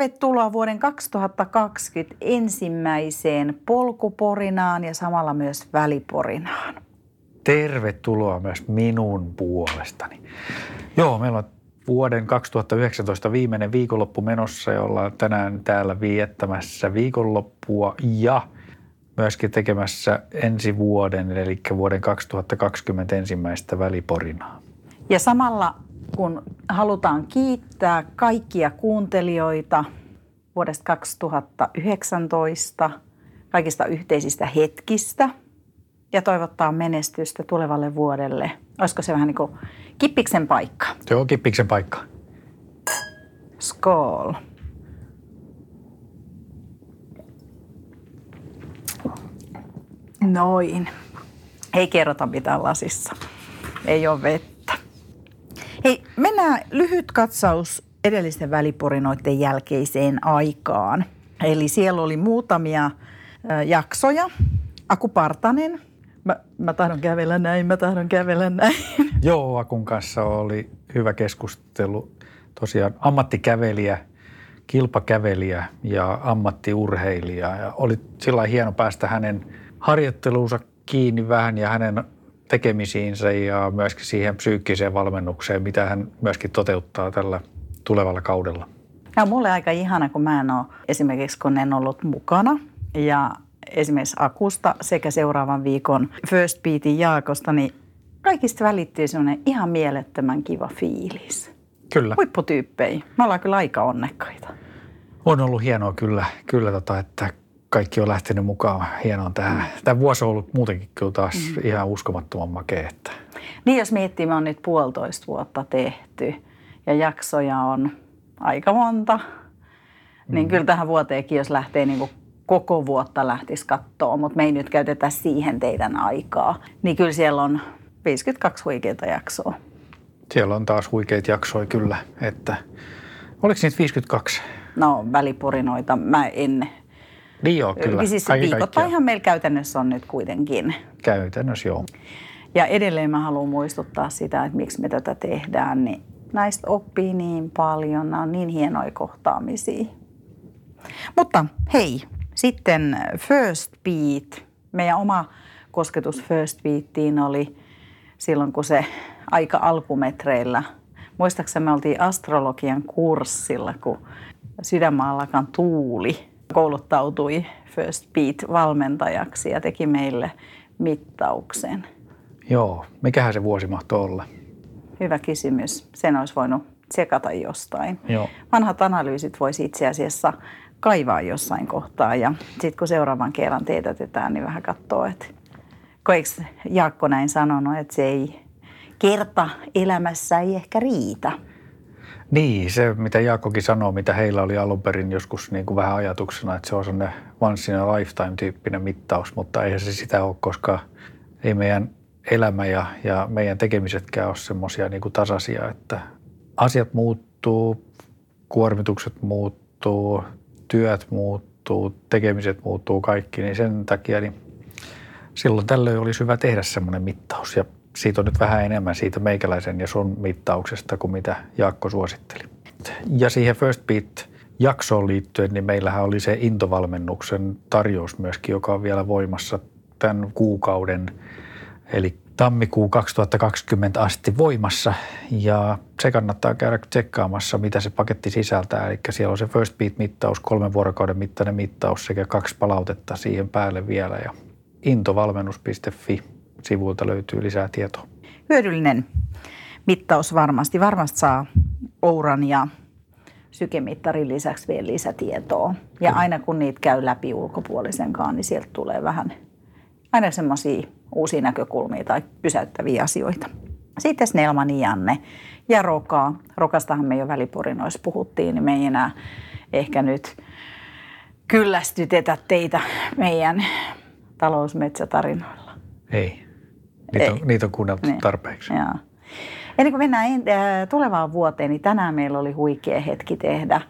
Tervetuloa vuoden 2020 ensimmäiseen polkuporinaan ja samalla myös väliporinaan. Tervetuloa myös minun puolestani. Joo, meillä on vuoden 2019 viimeinen viikonloppu menossa ja ollaan tänään täällä viettämässä viikonloppua ja myöskin tekemässä ensi vuoden, eli vuoden 2020 ensimmäistä väliporinaa. Ja samalla kun halutaan kiittää kaikkia kuuntelijoita vuodesta 2019, kaikista yhteisistä hetkistä ja toivottaa menestystä tulevalle vuodelle. Olisiko se vähän niin kuin kippiksen paikka? On kippiksen paikka. Skål. Noin. Ei kerrota mitään lasissa. Ei ole vettä. Hei, mennään lyhyt katsaus edellisten väliporinoiden jälkeiseen aikaan. Eli siellä oli muutamia jaksoja. Aku Partanen, mä, mä tahdon kävellä näin, mä tahdon kävellä näin. Joo, Akun kanssa oli hyvä keskustelu. Tosiaan ammattikävelijä, kilpakävelijä ja ammattiurheilija. Ja oli sillä hieno päästä hänen harjoitteluunsa kiinni vähän ja hänen tekemisiinsä ja myöskin siihen psyykkiseen valmennukseen, mitä hän myöskin toteuttaa tällä tulevalla kaudella. Tämä on mulle aika ihana, kun mä en ole esimerkiksi, kun en ollut mukana ja esimerkiksi Akusta sekä seuraavan viikon First Beatin Jaakosta, niin kaikista välittyy semmoinen ihan mielettömän kiva fiilis. Kyllä. Huipputyyppejä. Me ollaan kyllä aika onnekkaita. On ollut hienoa kyllä, kyllä tota, että kaikki on lähtenyt mukaan hienoon tähän. Mm. Tämä vuosi on ollut muutenkin kyllä taas mm. ihan uskomattoman makea. Että. Niin jos miettii, me on nyt puolitoista vuotta tehty ja jaksoja on aika monta, niin mm. niin kyllä tähän vuoteenkin, jos lähtee niin kuin koko vuotta lähtisi katsoa, mutta me ei nyt käytetä siihen teidän aikaa, niin kyllä siellä on 52 huikeita jaksoa. Siellä on taas huikeita jaksoja kyllä, että oliko niitä 52? No välipurinoita mä en niin joo, kyllä. Siis viikoittainhan meillä käytännössä on nyt kuitenkin. Käytännössä joo. Ja edelleen mä haluan muistuttaa sitä, että miksi me tätä tehdään, niin näistä oppii niin paljon. Nämä on niin hienoja kohtaamisia. Mutta hei, sitten First Beat. Meidän oma kosketus First Beatiin oli silloin, kun se aika alkumetreillä. Muistaakseni me oltiin astrologian kurssilla, kun sydänmaallakaan tuuli kouluttautui First Beat-valmentajaksi ja teki meille mittauksen. Joo, mikähän se vuosi mahtoi olla? Hyvä kysymys. Sen olisi voinut tsekata jostain. Joo. Vanhat analyysit voisi itse asiassa kaivaa jossain kohtaa ja sitten kun seuraavan kerran teetätetään, niin vähän katsoo, että kun eikö Jaakko näin sanonut, että se ei kerta elämässä ei ehkä riitä. Niin, se mitä Jaakkokin sanoo, mitä heillä oli alun perin joskus niin kuin vähän ajatuksena, että se on sellainen once in a lifetime-tyyppinen mittaus, mutta eihän se sitä ole, koska ei meidän elämä ja, ja meidän tekemisetkään ole semmoisia niin kuin tasaisia, että asiat muuttuu, kuormitukset muuttuu, työt muuttuu, tekemiset muuttuu kaikki, niin sen takia niin silloin tällöin olisi hyvä tehdä semmoinen mittaus ja siitä on nyt vähän enemmän siitä meikäläisen ja sun mittauksesta kuin mitä Jaakko suositteli. Ja siihen First Beat jaksoon liittyen, niin meillähän oli se intovalmennuksen tarjous myöskin, joka on vielä voimassa tämän kuukauden, eli tammikuu 2020 asti voimassa ja se kannattaa käydä tsekkaamassa, mitä se paketti sisältää. Eli siellä on se First Beat-mittaus, kolmen vuorokauden mittainen mittaus sekä kaksi palautetta siihen päälle vielä ja intovalmennus.fi sivuilta löytyy lisää tietoa. Hyödyllinen mittaus varmasti. Varmasti saa Ouran ja sykemittarin lisäksi vielä lisätietoa. Ja aina kun niitä käy läpi ulkopuolisenkaan, niin sieltä tulee vähän aina semmoisia uusia näkökulmia tai pysäyttäviä asioita. Sitten Snellman Janne ja Roka. Rokastahan me jo välipurinoissa puhuttiin, niin me ei enää ehkä nyt kyllästytetä teitä meidän talousmetsätarinoilla. Ei. Niitä on, niitä on kuunneltu niin. tarpeeksi. Joo. Ennen kuin mennään äh, tulevaan vuoteen, niin tänään meillä oli huikea hetki tehdä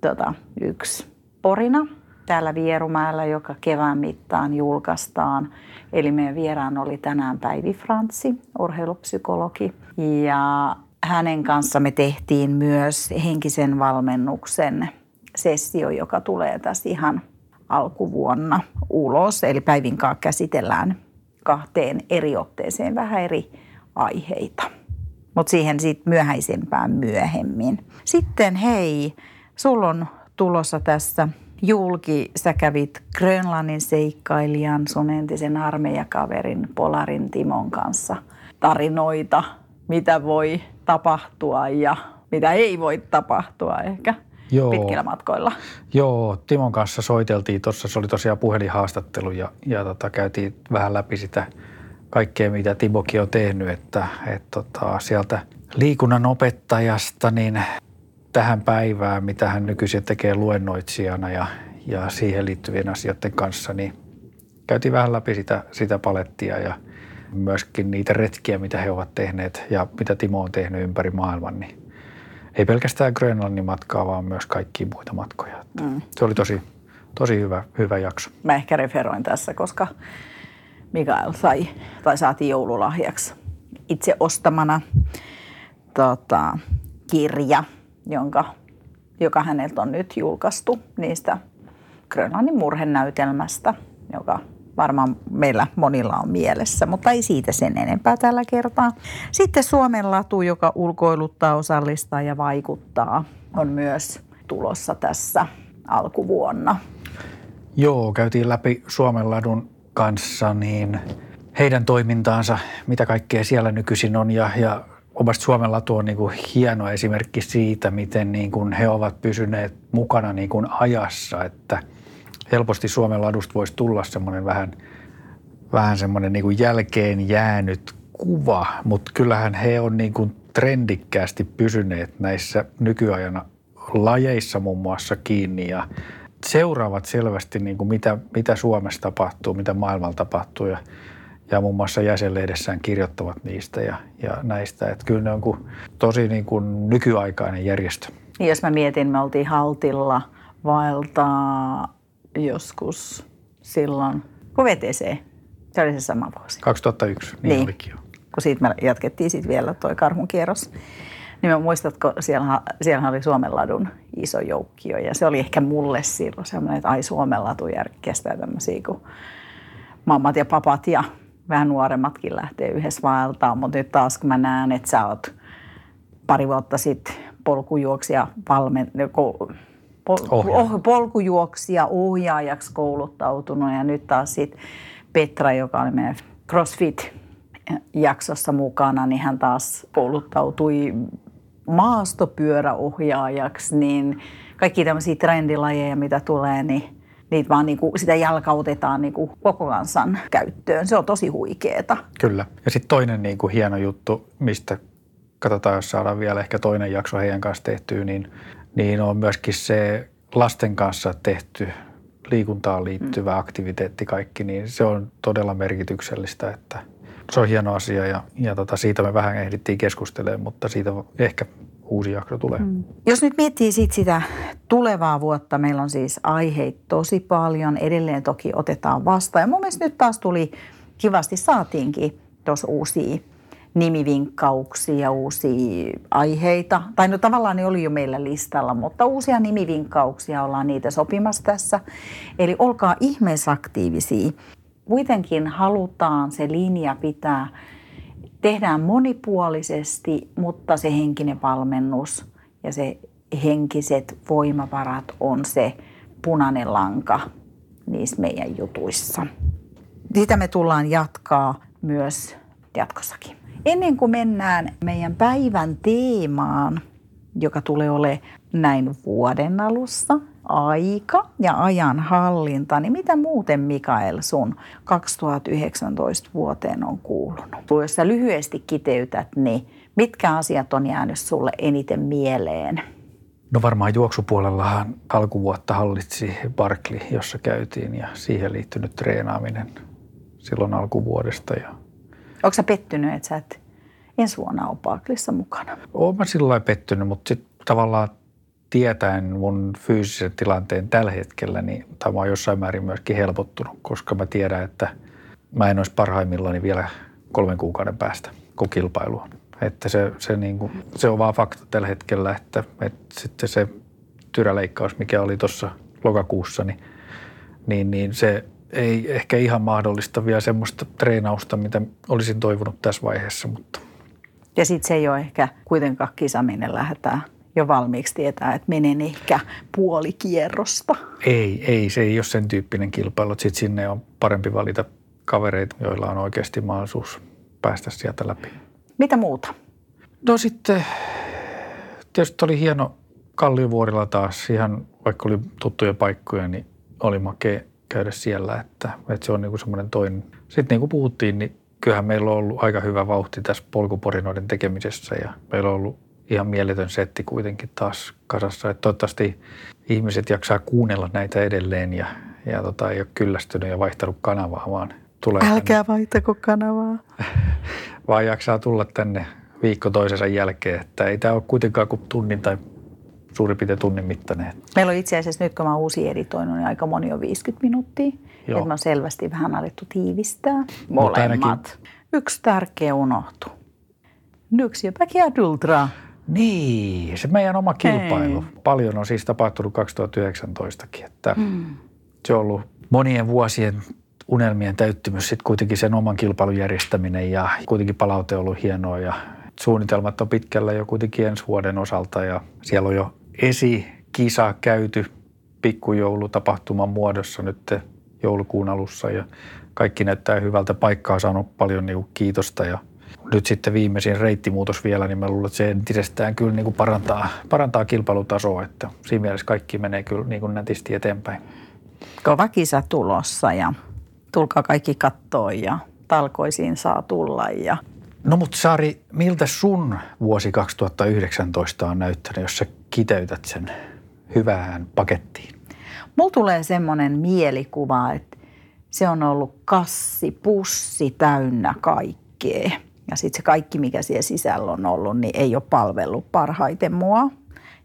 tota, yksi porina täällä Vierumäellä, joka kevään mittaan julkaistaan. Eli meidän vieraan oli tänään Päivi Frantsi, urheilupsykologi. Ja hänen kanssa me tehtiin myös henkisen valmennuksen sessio, joka tulee tässä ihan alkuvuonna ulos. Eli Päivin kanssa käsitellään kahteen eri otteeseen vähän eri aiheita. Mutta siihen sitten myöhäisempään myöhemmin. Sitten hei, sulla on tulossa tässä julki. Sä kävit Grönlannin seikkailijan, sun entisen armeijakaverin Polarin Timon kanssa tarinoita, mitä voi tapahtua ja mitä ei voi tapahtua ehkä Joo. pitkillä matkoilla. Joo, Timon kanssa soiteltiin tuossa, se oli tosiaan puhelinhaastattelu ja, ja tota, käytiin vähän läpi sitä kaikkea, mitä Timokin on tehnyt, että et, tota, sieltä liikunnan opettajasta niin tähän päivään, mitä hän nykyisin tekee luennoitsijana ja, ja siihen liittyvien asioiden kanssa, niin käytiin vähän läpi sitä, sitä palettia ja myöskin niitä retkiä, mitä he ovat tehneet ja mitä Timo on tehnyt ympäri maailman, niin ei pelkästään Grönlannin matkaa, vaan myös kaikkia muita matkoja. Mm. Se oli tosi, tosi hyvä, hyvä jakso. Mä ehkä referoin tässä, koska Mikael sai, tai saatiin joululahjaksi itse ostamana tota, kirja, jonka, joka häneltä on nyt julkaistu niistä Grönlannin murhenäytelmästä, joka varmaan meillä monilla on mielessä, mutta ei siitä sen enempää tällä kertaa. Sitten Suomen latu, joka ulkoiluttaa, osallistaa ja vaikuttaa, on myös tulossa tässä alkuvuonna. Joo, käytiin läpi Suomen ladun kanssa niin heidän toimintaansa, mitä kaikkea siellä nykyisin on ja, ja omasta Suomen latu on niin kuin hieno esimerkki siitä, miten niin kuin he ovat pysyneet mukana niin kuin ajassa, että – helposti Suomen ladusta voisi tulla semmoinen vähän, vähän semmoinen niin kuin jälkeen jäänyt kuva, mutta kyllähän he on niin kuin trendikkäästi pysyneet näissä nykyajan lajeissa muun muassa kiinni ja seuraavat selvästi niin kuin mitä, mitä Suomessa tapahtuu, mitä maailmalla tapahtuu ja, ja muun muassa jäsenlehdessään kirjoittavat niistä ja, ja näistä. Että kyllä ne on kuin tosi niin kuin nykyaikainen järjestö. Niin jos mä mietin, me oltiin Haltilla vaeltaa joskus silloin, kun VTC, se oli se sama vuosi. 2001, niin, niin. olikin jo. Kun siitä me jatkettiin sitten vielä toi karhun kierros. Niin mä muistatko, siellä, siellä oli Suomenladun iso joukkio ja se oli ehkä mulle silloin semmoinen, että ai Suomenlatu kestää tämmöisiä kuin mammat ja papat ja vähän nuoremmatkin lähtee yhdessä vaeltaan, mutta nyt taas kun mä näen, että sä oot pari vuotta sitten polkujuoksija valmen, pol- oh. polkujuoksija ohjaajaksi kouluttautunut ja nyt taas sitten Petra, joka oli meidän CrossFit-jaksossa mukana, niin hän taas kouluttautui maastopyöräohjaajaksi, niin kaikki tämmöisiä trendilajeja, mitä tulee, niin niitä vaan niin kuin, sitä jalkautetaan niin kuin koko kansan käyttöön. Se on tosi huikeeta. Kyllä. Ja sitten toinen niin kuin hieno juttu, mistä katsotaan, jos saadaan vielä ehkä toinen jakso heidän kanssa tehtyä, niin niin on myöskin se lasten kanssa tehty liikuntaan liittyvä mm. aktiviteetti kaikki, niin se on todella merkityksellistä, että se on hieno asia ja, ja tota, siitä me vähän ehdittiin keskustelemaan, mutta siitä ehkä uusi jakso tulee. Mm. Jos nyt miettii sit sitä tulevaa vuotta, meillä on siis aiheita tosi paljon, edelleen toki otetaan vastaan ja mun mielestä nyt taas tuli kivasti, saatiinkin tuossa uusia nimivinkkauksia, uusia aiheita. Tai no tavallaan ne oli jo meillä listalla, mutta uusia nimivinkkauksia ollaan niitä sopimassa tässä. Eli olkaa ihmeisaktiivisia. Kuitenkin halutaan se linja pitää, tehdään monipuolisesti, mutta se henkinen valmennus ja se henkiset voimavarat on se punainen lanka niissä meidän jutuissa. Sitä me tullaan jatkaa myös jatkossakin. Ennen kuin mennään meidän päivän teemaan, joka tulee ole näin vuoden alussa, aika ja ajan hallinta, niin mitä muuten Mikael sun 2019 vuoteen on kuulunut? Jos sä lyhyesti kiteytät, niin mitkä asiat on jäänyt sulle eniten mieleen? No varmaan juoksupuolellahan alkuvuotta hallitsi Barkley, jossa käytiin ja siihen liittynyt treenaaminen silloin alkuvuodesta ja Onko sä pettynyt, että sä et ensi vuonna ole Barklissa mukana? Olen mä sillä pettynyt, mutta sitten tavallaan tietäen mun fyysisen tilanteen tällä hetkellä, niin tämä on jossain määrin myöskin helpottunut, koska mä tiedän, että mä en olisi parhaimmillani vielä kolmen kuukauden päästä, kun kilpailu on. Että se, se, niin kuin, se on vaan fakta tällä hetkellä, että, että sitten se tyräleikkaus, mikä oli tuossa lokakuussa, niin, niin, niin se ei ehkä ihan mahdollista vielä semmoista treenausta, mitä olisin toivonut tässä vaiheessa. Mutta. Ja sitten se ei ole ehkä kuitenkaan kisa, minne lähdetään jo valmiiksi tietää, että menen ehkä puoli kierrosta. Ei, ei, se ei ole sen tyyppinen kilpailu. Sitten sinne on parempi valita kavereita, joilla on oikeasti mahdollisuus päästä sieltä läpi. Mitä muuta? No sitten tietysti oli hieno Kalliovuorilla taas, ihan vaikka oli tuttuja paikkoja, niin oli makea käydä siellä, että, että se on niin semmoinen toinen. Sitten niin kuin puhuttiin, niin kyllähän meillä on ollut aika hyvä vauhti tässä polkuporinoiden tekemisessä ja meillä on ollut ihan mieletön setti kuitenkin taas kasassa. Että toivottavasti ihmiset jaksaa kuunnella näitä edelleen ja, ja tota, ei ole kyllästynyt ja vaihtanut kanavaa, vaan tulee Älkää tänne. vaihtako kanavaa. vaan jaksaa tulla tänne viikko toisensa jälkeen, että ei tämä ole kuitenkaan kuin tunnin tai suurin piirtein tunnin mittainen. Meillä on itse asiassa nyt, kun mä uusi editoinut, niin aika moni on 50 minuuttia. Joo. Että mä selvästi vähän alettu tiivistää. Molemmat. Ainakin... Yksi tärkeä unohtu. Nyksi ja Ultra. Niin, se meidän oma kilpailu. Hei. Paljon on siis tapahtunut 2019kin, että mm. se on ollut monien vuosien unelmien täyttymys, sitten kuitenkin sen oman kilpailun järjestäminen ja kuitenkin palaute on ollut hienoa ja suunnitelmat on pitkällä jo kuitenkin ensi vuoden osalta ja siellä on jo esikisa käyty pikkujoulutapahtuman muodossa nyt joulukuun alussa ja kaikki näyttää hyvältä. Paikkaa saanut paljon niin kiitosta ja nyt sitten viimeisin reittimuutos vielä, niin mä luulen, että se entisestään kyllä niin kuin parantaa, parantaa kilpailutasoa, että siinä mielessä kaikki menee kyllä niin kuin nätisti eteenpäin. Kova kisa tulossa ja tulkaa kaikki kattoon ja talkoisiin saa tulla. Ja... No mutta Saari, miltä sun vuosi 2019 on näyttänyt, jos sä kiteytät sen hyvään pakettiin? Mulla tulee semmoinen mielikuva, että se on ollut kassi, pussi täynnä kaikkea. Ja sitten se kaikki, mikä siellä sisällä on ollut, niin ei ole palvellut parhaiten mua.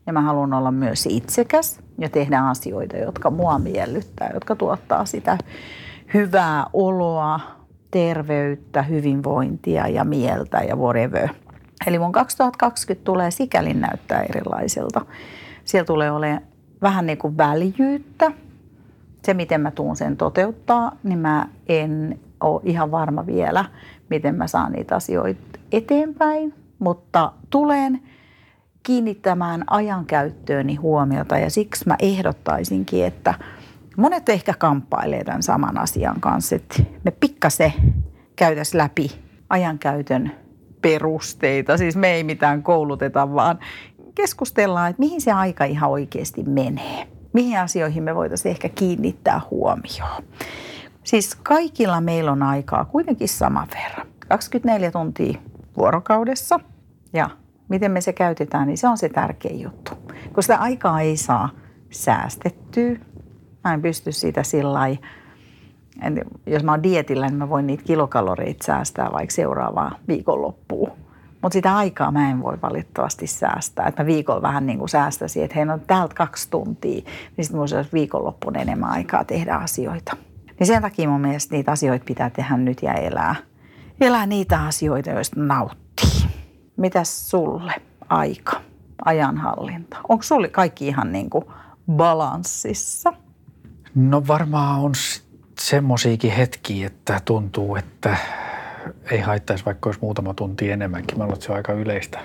Ja mä haluan olla myös itsekäs ja tehdä asioita, jotka mua miellyttää, jotka tuottaa sitä hyvää oloa, terveyttä, hyvinvointia ja mieltä ja whatever. Eli mun 2020 tulee sikäli näyttää erilaiselta. Siellä tulee olemaan vähän niin kuin väljyyttä. Se, miten mä tuun sen toteuttaa, niin mä en ole ihan varma vielä, miten mä saan niitä asioita eteenpäin. Mutta tulen kiinnittämään ajankäyttööni huomiota ja siksi mä ehdottaisinkin, että – monet ehkä kamppailee tämän saman asian kanssa, että me pikkasen käytäisiin läpi ajankäytön perusteita. Siis me ei mitään kouluteta, vaan keskustellaan, että mihin se aika ihan oikeasti menee. Mihin asioihin me voitaisiin ehkä kiinnittää huomioon. Siis kaikilla meillä on aikaa kuitenkin saman verran. 24 tuntia vuorokaudessa ja miten me se käytetään, niin se on se tärkein juttu. Kun sitä aikaa ei saa säästettyä, Mä en pysty siitä sillä jos mä oon dietillä, niin mä voin niitä kilokaloreita säästää vaikka seuraavaa viikonloppuun. Mutta sitä aikaa mä en voi valitettavasti säästää. Että mä viikolla vähän niin kuin säästäisin, että hei no täältä kaksi tuntia, niin sitten mulla olisi viikonloppuun enemmän aikaa tehdä asioita. Niin sen takia mun mielestä niitä asioita pitää tehdä nyt ja elää. Elää niitä asioita, joista nauttii. Mitäs sulle aika, ajanhallinta? Onko sulle kaikki ihan niin kuin balanssissa? No varmaan on semmoisiakin hetkiä, että tuntuu, että ei haittaisi vaikka olisi muutama tunti enemmänkin. Mä luulen, se on aika yleistä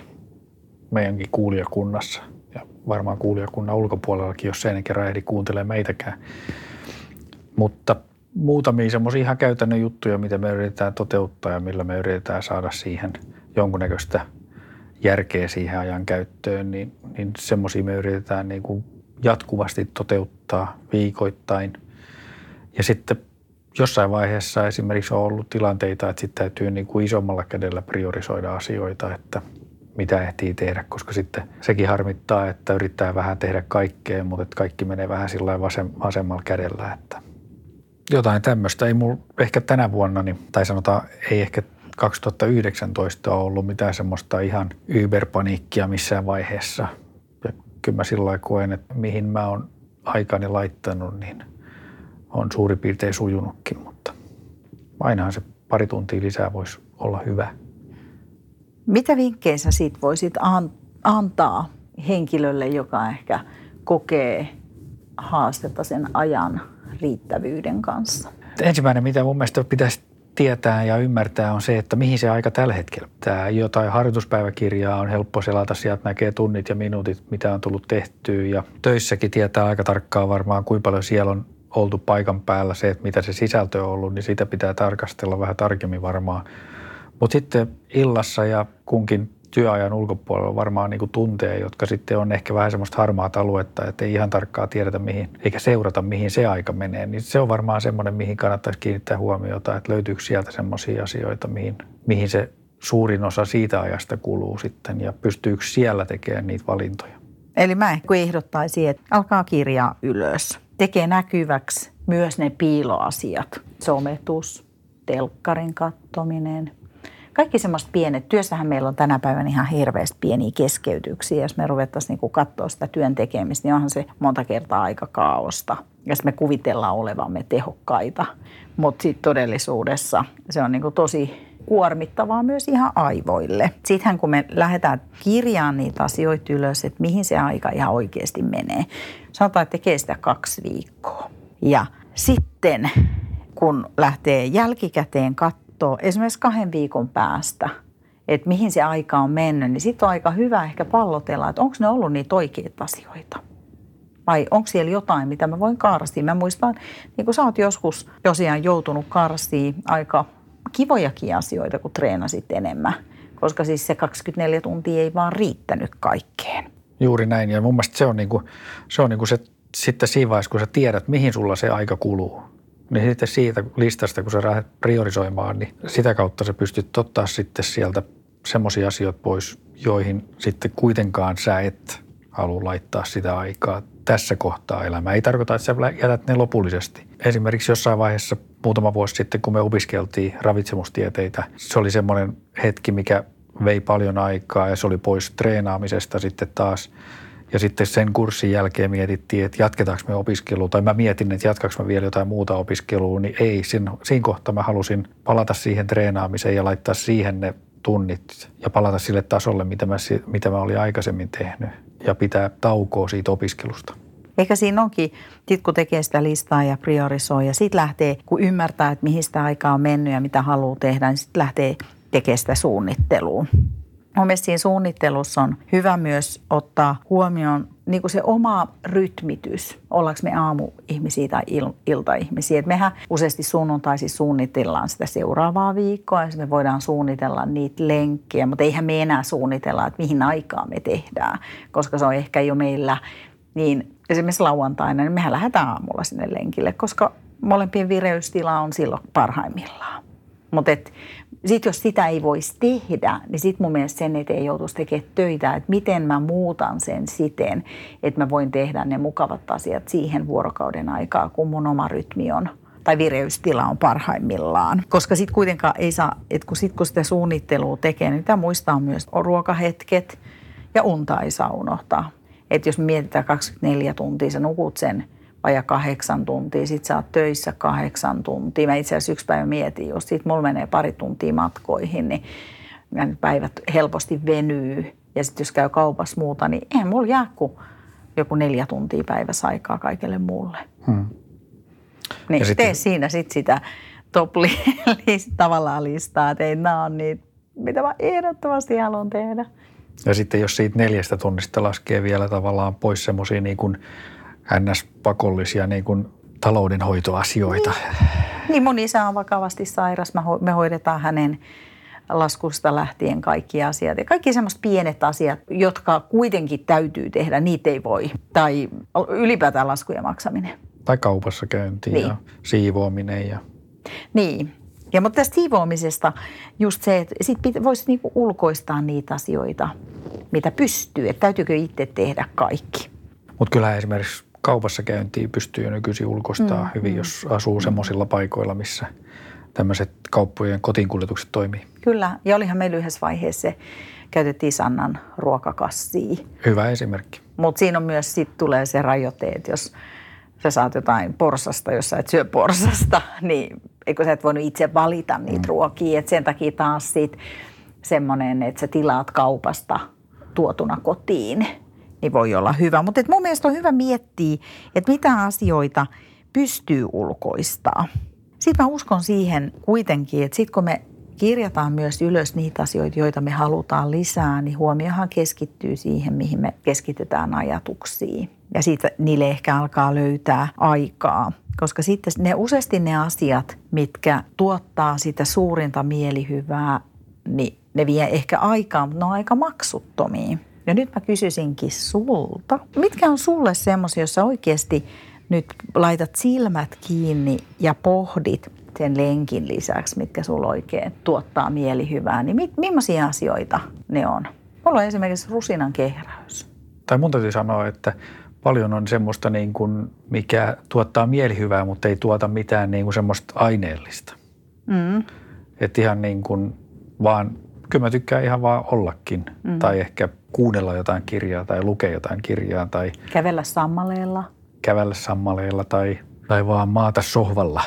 meidänkin kuulijakunnassa ja varmaan kuulijakunnan ulkopuolellakin, jos sen kerran ehdi kuuntelee meitäkään. Mutta muutamia semmoisia ihan käytännön juttuja, mitä me yritetään toteuttaa ja millä me yritetään saada siihen jonkunnäköistä järkeä siihen ajan käyttöön, niin, niin semmoisia me yritetään niin kuin jatkuvasti toteuttaa viikoittain. Ja sitten jossain vaiheessa esimerkiksi on ollut tilanteita, että sitten täytyy niin kuin isommalla kädellä priorisoida asioita, että mitä ehtii tehdä, koska sitten sekin harmittaa, että yrittää vähän tehdä kaikkea, mutta että kaikki menee vähän sillä vasem, vasemmalla kädellä, että jotain tämmöistä ei mulla ehkä tänä vuonna, niin, tai sanotaan ei ehkä 2019 ole ollut mitään semmoista ihan yberpaniikkia missään vaiheessa – kyllä mä sillä koen, että mihin mä oon aikani laittanut, niin on suurin piirtein sujunutkin, mutta ainahan se pari tuntia lisää voisi olla hyvä. Mitä vinkkejä sä siitä voisit an- antaa henkilölle, joka ehkä kokee haastetta sen ajan riittävyyden kanssa? Ensimmäinen, mitä mun mielestä pitäisi tietää ja ymmärtää on se, että mihin se aika tällä hetkellä. Tämä jotain harjoituspäiväkirjaa on helppo selata, sieltä näkee tunnit ja minuutit, mitä on tullut tehtyä ja töissäkin tietää aika tarkkaan varmaan, kuinka paljon siellä on oltu paikan päällä, se, että mitä se sisältö on ollut, niin sitä pitää tarkastella vähän tarkemmin varmaan. Mutta sitten illassa ja kunkin työajan ulkopuolella varmaan niin tunteja, jotka sitten on ehkä vähän semmoista harmaata aluetta, että ei ihan tarkkaa tiedetä mihin, eikä seurata mihin se aika menee. Niin se on varmaan semmoinen, mihin kannattaisi kiinnittää huomiota, että löytyykö sieltä semmoisia asioita, mihin, mihin se suurin osa siitä ajasta kuluu sitten ja pystyykö siellä tekemään niitä valintoja. Eli mä ehkä ehdottaisin, että alkaa kirjaa ylös. Tekee näkyväksi myös ne piiloasiat. Sometus, telkkarin kattominen, kaikki semmoista pienet, työssähän meillä on tänä päivänä ihan hirveästi pieniä keskeytyksiä. Jos me ruvettaisiin niin katsoa sitä työn tekemistä, niin onhan se monta kertaa aika kaaosta. Ja me kuvitellaan olevamme tehokkaita, mutta sitten todellisuudessa se on niin tosi kuormittavaa myös ihan aivoille. Sittenhän kun me lähdetään kirjaan niitä asioita ylös, että mihin se aika ihan oikeasti menee. Sanotaan, että tekee sitä kaksi viikkoa. Ja sitten kun lähtee jälkikäteen katsomaan, katsoa esimerkiksi kahden viikon päästä, että mihin se aika on mennyt, niin sitten on aika hyvä ehkä pallotella, että onko ne ollut niitä oikeita asioita. Vai onko siellä jotain, mitä mä voin karstia? Mä muistan, niin kuin sä oot joskus tosiaan joutunut karstia aika kivojakin asioita, kun treenasit enemmän. Koska siis se 24 tuntia ei vaan riittänyt kaikkeen. Juuri näin. Ja mun mielestä se on, niinku, se, on niinku se sitten siinä vaiheessa, kun sä tiedät, mihin sulla se aika kuluu niin sitten siitä listasta, kun sä lähdet priorisoimaan, niin sitä kautta sä pystyt ottaa sitten sieltä semmoisia asioita pois, joihin sitten kuitenkaan sä et halua laittaa sitä aikaa tässä kohtaa elämää. Ei tarkoita, että sä jätät ne lopullisesti. Esimerkiksi jossain vaiheessa muutama vuosi sitten, kun me opiskeltiin ravitsemustieteitä, se oli semmoinen hetki, mikä vei paljon aikaa ja se oli pois treenaamisesta sitten taas – ja sitten sen kurssin jälkeen mietittiin, että jatketaanko me opiskelua, tai mä mietin, että jatkaanko mä vielä jotain muuta opiskelua, niin ei. Siinä, siinä kohtaa mä halusin palata siihen treenaamiseen ja laittaa siihen ne tunnit ja palata sille tasolle, mitä mä, mitä mä olin aikaisemmin tehnyt ja pitää taukoa siitä opiskelusta. Ehkä siinä onkin, sit kun tekee sitä listaa ja priorisoi ja sitten lähtee, kun ymmärtää, että mihin sitä aikaa on mennyt ja mitä haluaa tehdä, niin sitten lähtee tekemään sitä suunnittelua. Mun mielestä siinä suunnittelussa on hyvä myös ottaa huomioon niin kuin se oma rytmitys, ollaanko me aamuihmisiä tai il- iltaihmisiä. Et mehän useasti sunnuntaisin suunnitellaan sitä seuraavaa viikkoa ja me voidaan suunnitella niitä lenkkejä, mutta eihän me enää suunnitella, että mihin aikaan me tehdään, koska se on ehkä jo meillä niin esimerkiksi lauantaina, niin mehän lähdetään aamulla sinne lenkille, koska molempien vireystila on silloin parhaimmillaan. Mutta sitten jos sitä ei voisi tehdä, niin sitten mun mielestä sen eteen joutuisi tekemään töitä, että miten mä muutan sen siten, että mä voin tehdä ne mukavat asiat siihen vuorokauden aikaa, kun mun oma rytmi on tai vireystila on parhaimmillaan. Koska sitten kuitenkaan ei saa, että kun, sit kun sitä suunnittelua tekee, niin tämä muistaa myös ruokahetket ja unta ei saa unohtaa. Että jos mietitään 24 tuntia, sä nukut sen vaja kahdeksan tuntia, sit sä oot töissä kahdeksan tuntia. Mä itse asiassa yksi päivä mietin just, sit mulla menee pari tuntia matkoihin, niin päivät helposti venyy. Ja sitten jos käy kaupassa muuta, niin eihän mulla jää kuin joku neljä tuntia päivässä aikaa kaikelle muulle. Hmm. Niin ja sitten... tee siinä sit sitä top tavallaan listaa, että ei nämä on niitä, mitä mä ehdottomasti haluan tehdä. Ja sitten jos siitä neljästä tunnista laskee vielä tavallaan pois semmoisia niin kuin NS-pakollisia niin kuin taloudenhoitoasioita. Niin. niin mun isä on vakavasti sairas. Me hoidetaan hänen laskusta lähtien kaikki asiat. Ja kaikki semmoiset pienet asiat, jotka kuitenkin täytyy tehdä, niitä ei voi. Tai ylipäätään laskujen maksaminen. Tai kaupassa käynti niin. ja siivoaminen. Ja... Niin. Ja mutta tästä siivoamisesta just se, että sit voisi niinku ulkoistaa niitä asioita, mitä pystyy. Että täytyykö itse tehdä kaikki. Mutta kyllä esimerkiksi kaupassa käyntiin pystyy jo nykyisin ulkoistaa mm, hyvin, mm. jos asuu semmoisilla paikoilla, missä tämmöiset kauppojen kotiinkuljetukset toimii. Kyllä, ja olihan meillä yhdessä vaiheessa se, käytettiin Sannan ruokakassia. Hyvä esimerkki. Mutta siinä on myös, sit tulee se rajoite, että jos sä saat jotain porsasta, jos sä et syö porsasta, niin eikö sä et voinut itse valita niitä mm. ruokia. Et sen takia taas sit semmoinen, että sä tilaat kaupasta tuotuna kotiin – niin voi olla hyvä. Mutta mun mielestä on hyvä miettiä, että mitä asioita pystyy ulkoistaa. Sitten mä uskon siihen kuitenkin, että sitten kun me kirjataan myös ylös niitä asioita, joita me halutaan lisää, niin huomiohan keskittyy siihen, mihin me keskitetään ajatuksiin. Ja siitä niille ehkä alkaa löytää aikaa. Koska sitten ne useasti ne asiat, mitkä tuottaa sitä suurinta mielihyvää, niin ne vie ehkä aikaa, mutta ne on aika maksuttomia. Ja nyt mä kysyisinkin sulta, mitkä on sulle semmoisia, jossa oikeasti nyt laitat silmät kiinni ja pohdit sen lenkin lisäksi, mitkä sulla oikein tuottaa mielihyvää, niin mi- millaisia asioita ne on? Mulla on esimerkiksi rusinan kehräys. Tai mun täytyy sanoa, että paljon on semmoista, niin kuin, mikä tuottaa mielihyvää, mutta ei tuota mitään niin kuin semmoista aineellista. Mm. Että ihan niin kuin vaan, kyllä mä tykkään ihan vaan ollakin. Mm. Tai ehkä kuunnella jotain kirjaa tai lukea jotain kirjaa. Tai kävellä sammaleella. Kävellä sammaleella tai, tai vaan maata sohvalla.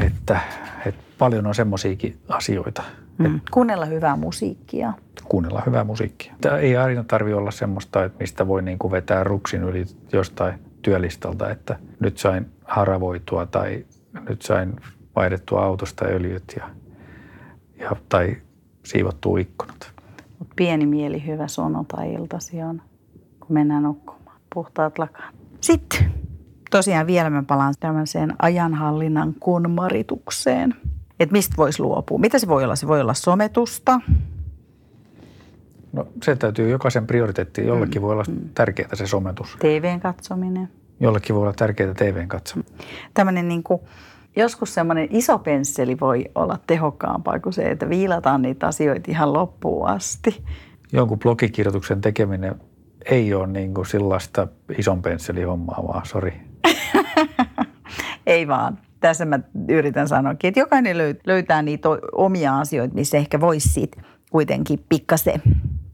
Että, että paljon on semmoisiakin asioita. Mm. Kuunnella hyvää musiikkia. Kuunnella hyvää musiikkia. Tämä ei aina tarvi olla semmoista, että mistä voi niin kuin vetää ruksin yli jostain työlistalta, että nyt sain haravoitua tai nyt sain vaihdettua autosta öljyt ja, ja, tai siivottua ikkunat. Mut pieni mieli hyvä sunnuntai-iltasi on, kun mennään nukkumaan. Puhtaat lakaan. Sitten tosiaan vielä mä palaan tämmöiseen ajanhallinnan konmaritukseen – että mistä voisi luopua? Mitä se voi olla? Se voi olla sometusta. No se täytyy jokaisen prioriteetti. Jollekin mm. voi olla mm. tärkeää se sometus. TVn katsominen. Jollekin voi olla tärkeää TVn katsominen. Tämmöinen niin kuin, joskus semmoinen iso pensseli voi olla tehokkaampaa kuin se, että viilataan niitä asioita ihan loppuun asti. Jonkun blogikirjoituksen tekeminen ei ole niin kuin sellaista ison pensselin hommaa, vaan sori. ei vaan tässä mä yritän sanoa, että jokainen löytää niitä omia asioita, missä ehkä voisi siitä kuitenkin pikkasen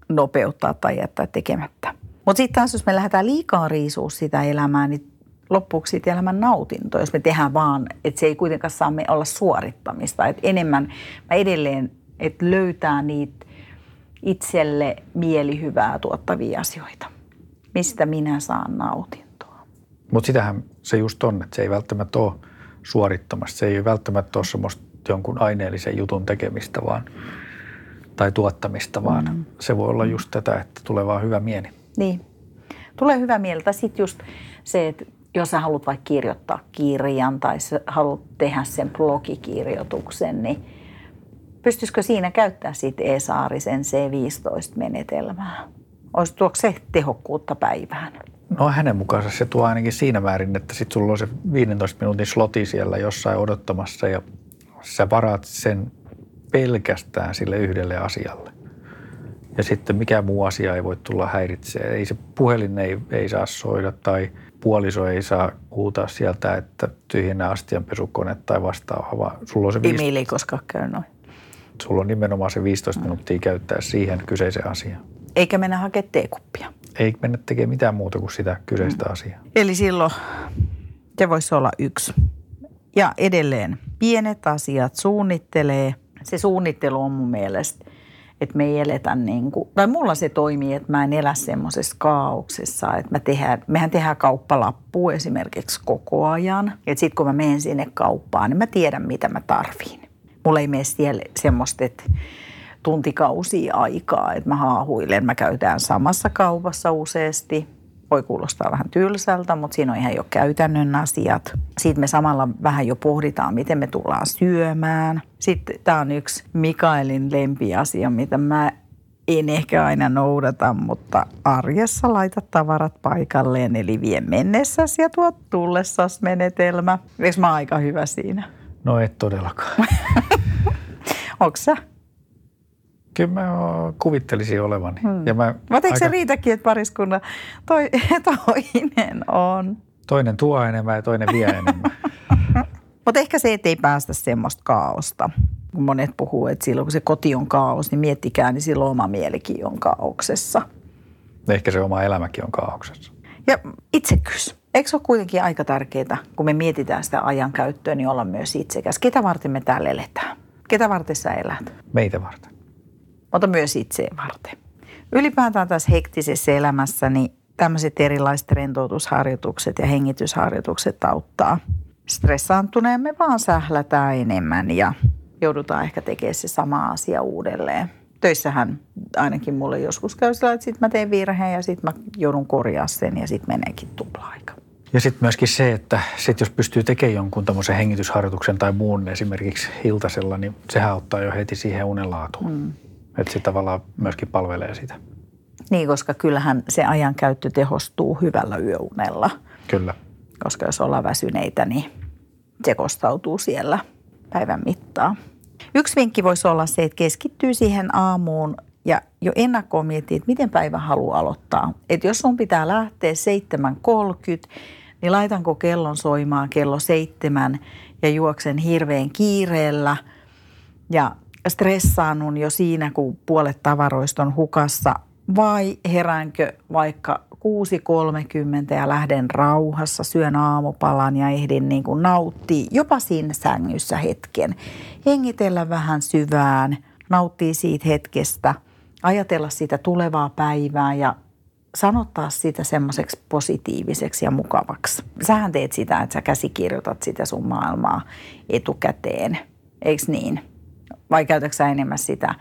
nopeuttaa tai jättää tekemättä. Mutta sitten taas, jos me lähdetään liikaa riisua sitä elämää, niin loppuksi siitä elämän nautinto, jos me tehdään vaan, että se ei kuitenkaan saa me olla suorittamista. Että enemmän mä edelleen, että löytää niitä itselle mielihyvää tuottavia asioita, mistä minä saan nautintoa. Mutta sitähän se just on, että se ei välttämättä ole – suorittamasta. Se ei välttämättä ole semmoista jonkun aineellisen jutun tekemistä vaan, tai tuottamista, vaan mm. se voi olla just tätä, että tulee vaan hyvä mieli. Niin. Tulee hyvä mieli. Tai sitten just se, että jos sä haluat vaikka kirjoittaa kirjan tai sä haluat tehdä sen blogikirjoituksen, niin pystyisikö siinä käyttää siitä e-saarisen C15-menetelmää? Olisi tuoko se tehokkuutta päivään? No hänen mukaansa se tuo ainakin siinä määrin, että sitten sulla on se 15 minuutin sloti siellä jossain odottamassa ja sä varaat sen pelkästään sille yhdelle asialle. Ja sitten mikä muu asia ei voi tulla häiritseä. Ei se puhelin ei, ei saa soida tai puoliso ei saa huutaa sieltä, että tyhjennä astianpesukone tai vastaavaa, vaan sulla on se... 15... Emili koska käy noin. Sulla on nimenomaan se 15 minuuttia käyttää siihen kyseiseen asiaan. Eikä mennä hakemaan teekuppia ei mennä tekemään mitään muuta kuin sitä kyseistä mm. asiaa. Eli silloin se voisi olla yksi. Ja edelleen pienet asiat suunnittelee. Se suunnittelu on mun mielestä, että me ei eletä niin kuin, tai mulla se toimii, että mä en elä semmoisessa kaauksessa, että mä tehdään, mehän tehdään kauppalappu esimerkiksi koko ajan. Että sitten kun mä menen sinne kauppaan, niin mä tiedän mitä mä tarviin. Mulla ei mene siellä semmoista, että tuntikausia aikaa, että mä haahuilen. Mä käytän samassa kaupassa useasti. Voi kuulostaa vähän tylsältä, mutta siinä on ihan jo käytännön asiat. Sitten me samalla vähän jo pohditaan, miten me tullaan syömään. Sitten tämä on yksi Mikaelin lempiasia, mitä mä en ehkä aina noudata, mutta arjessa laita tavarat paikalleen, eli vie mennessäsi ja tuot tullessas menetelmä. Eikö mä aika hyvä siinä? No et todellakaan. Onko sä? Kyllä mä kuvittelisin olevani. Hmm. Ja mä Mutta eikö aika... se riitäkin, että pariskunnan toi, toinen on? Toinen tuo enemmän ja toinen vie enemmän. Mutta ehkä se, että ei päästä semmoista kaaosta. Kun monet puhuu, että silloin kun se koti on kaos, niin miettikää, niin silloin oma mielikin on kaauksessa. Ehkä se oma elämäkin on kaauksessa. Ja itsekyys. Eikö se ole kuitenkin aika tärkeää, kun me mietitään sitä ajankäyttöä, niin olla myös itsekäs? Ketä varten me täällä eletään? Ketä varten sä elät? Meitä varten mutta myös itseen varten. Ylipäätään tässä hektisessä elämässä, niin tämmöiset erilaiset rentoutusharjoitukset ja hengitysharjoitukset auttaa. Stressaantuneen me vaan sählätään enemmän ja joudutaan ehkä tekemään se sama asia uudelleen. Töissähän ainakin mulle joskus käy sillä, että sitten mä teen virheen ja sitten mä joudun korjaa sen ja sitten meneekin tupla-aika. Ja sitten myöskin se, että sit jos pystyy tekemään jonkun tämmöisen hengitysharjoituksen tai muun esimerkiksi iltasella, niin sehän auttaa jo heti siihen unenlaatuun. Mm. Että se tavallaan myöskin palvelee sitä. Niin, koska kyllähän se ajankäyttö tehostuu hyvällä yöunella. Kyllä. Koska jos ollaan väsyneitä, niin se kostautuu siellä päivän mittaan. Yksi vinkki voisi olla se, että keskittyy siihen aamuun ja jo ennakkoon miettii, että miten päivä haluaa aloittaa. Että jos sun pitää lähteä 7.30, niin laitanko kellon soimaan kello seitsemän ja juoksen hirveän kiireellä ja stressaannun jo siinä, kun puolet tavaroista on hukassa vai heräänkö vaikka 6.30 ja lähden rauhassa, syön aamupalan ja ehdin niin kuin nauttia jopa siinä sängyssä hetken. Hengitellä vähän syvään, nauttii siitä hetkestä, ajatella sitä tulevaa päivää ja sanottaa sitä semmoiseksi positiiviseksi ja mukavaksi. Sähän teet sitä, että sä käsikirjoitat sitä sun maailmaa etukäteen, eikö niin? Vai käytätkö enemmän sitä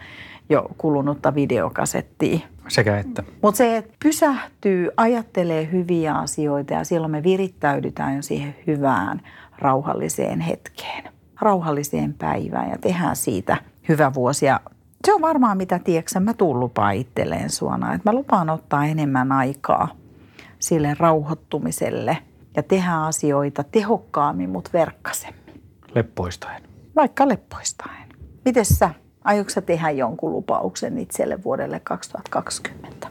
jo kulunutta videokasettia? Sekä että. Mutta se, että pysähtyy, ajattelee hyviä asioita ja silloin me virittäydytään jo siihen hyvään, rauhalliseen hetkeen, rauhalliseen päivään ja tehdään siitä hyvä vuosi. Ja se on varmaan mitä, tiedätkö, mä tuun lupaa itselleen suona, että mä lupaan ottaa enemmän aikaa sille rauhoittumiselle ja tehdä asioita tehokkaammin, mutta verkkasemmin. Leppoistaen. Vaikka leppoistaen. Miten sä? Aiotko tehdä jonkun lupauksen itselle vuodelle 2020?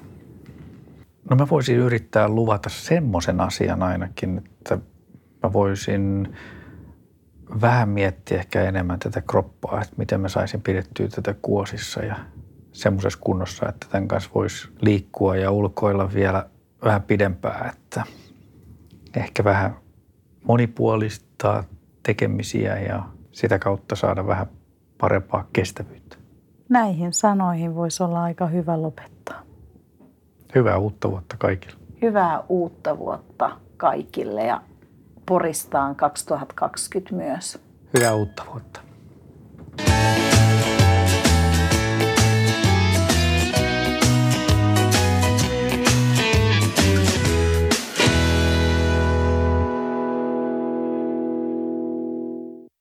No mä voisin yrittää luvata semmoisen asian ainakin, että mä voisin vähän miettiä ehkä enemmän tätä kroppaa, että miten mä saisin pidettyä tätä kuosissa ja semmoisessa kunnossa, että tämän kanssa voisi liikkua ja ulkoilla vielä vähän pidempään, että ehkä vähän monipuolistaa tekemisiä ja sitä kautta saada vähän parempaa kestävyyttä. Näihin sanoihin voisi olla aika hyvä lopettaa. Hyvää uutta vuotta kaikille. Hyvää uutta vuotta kaikille ja Poristaan 2020 myös. Hyvää uutta vuotta.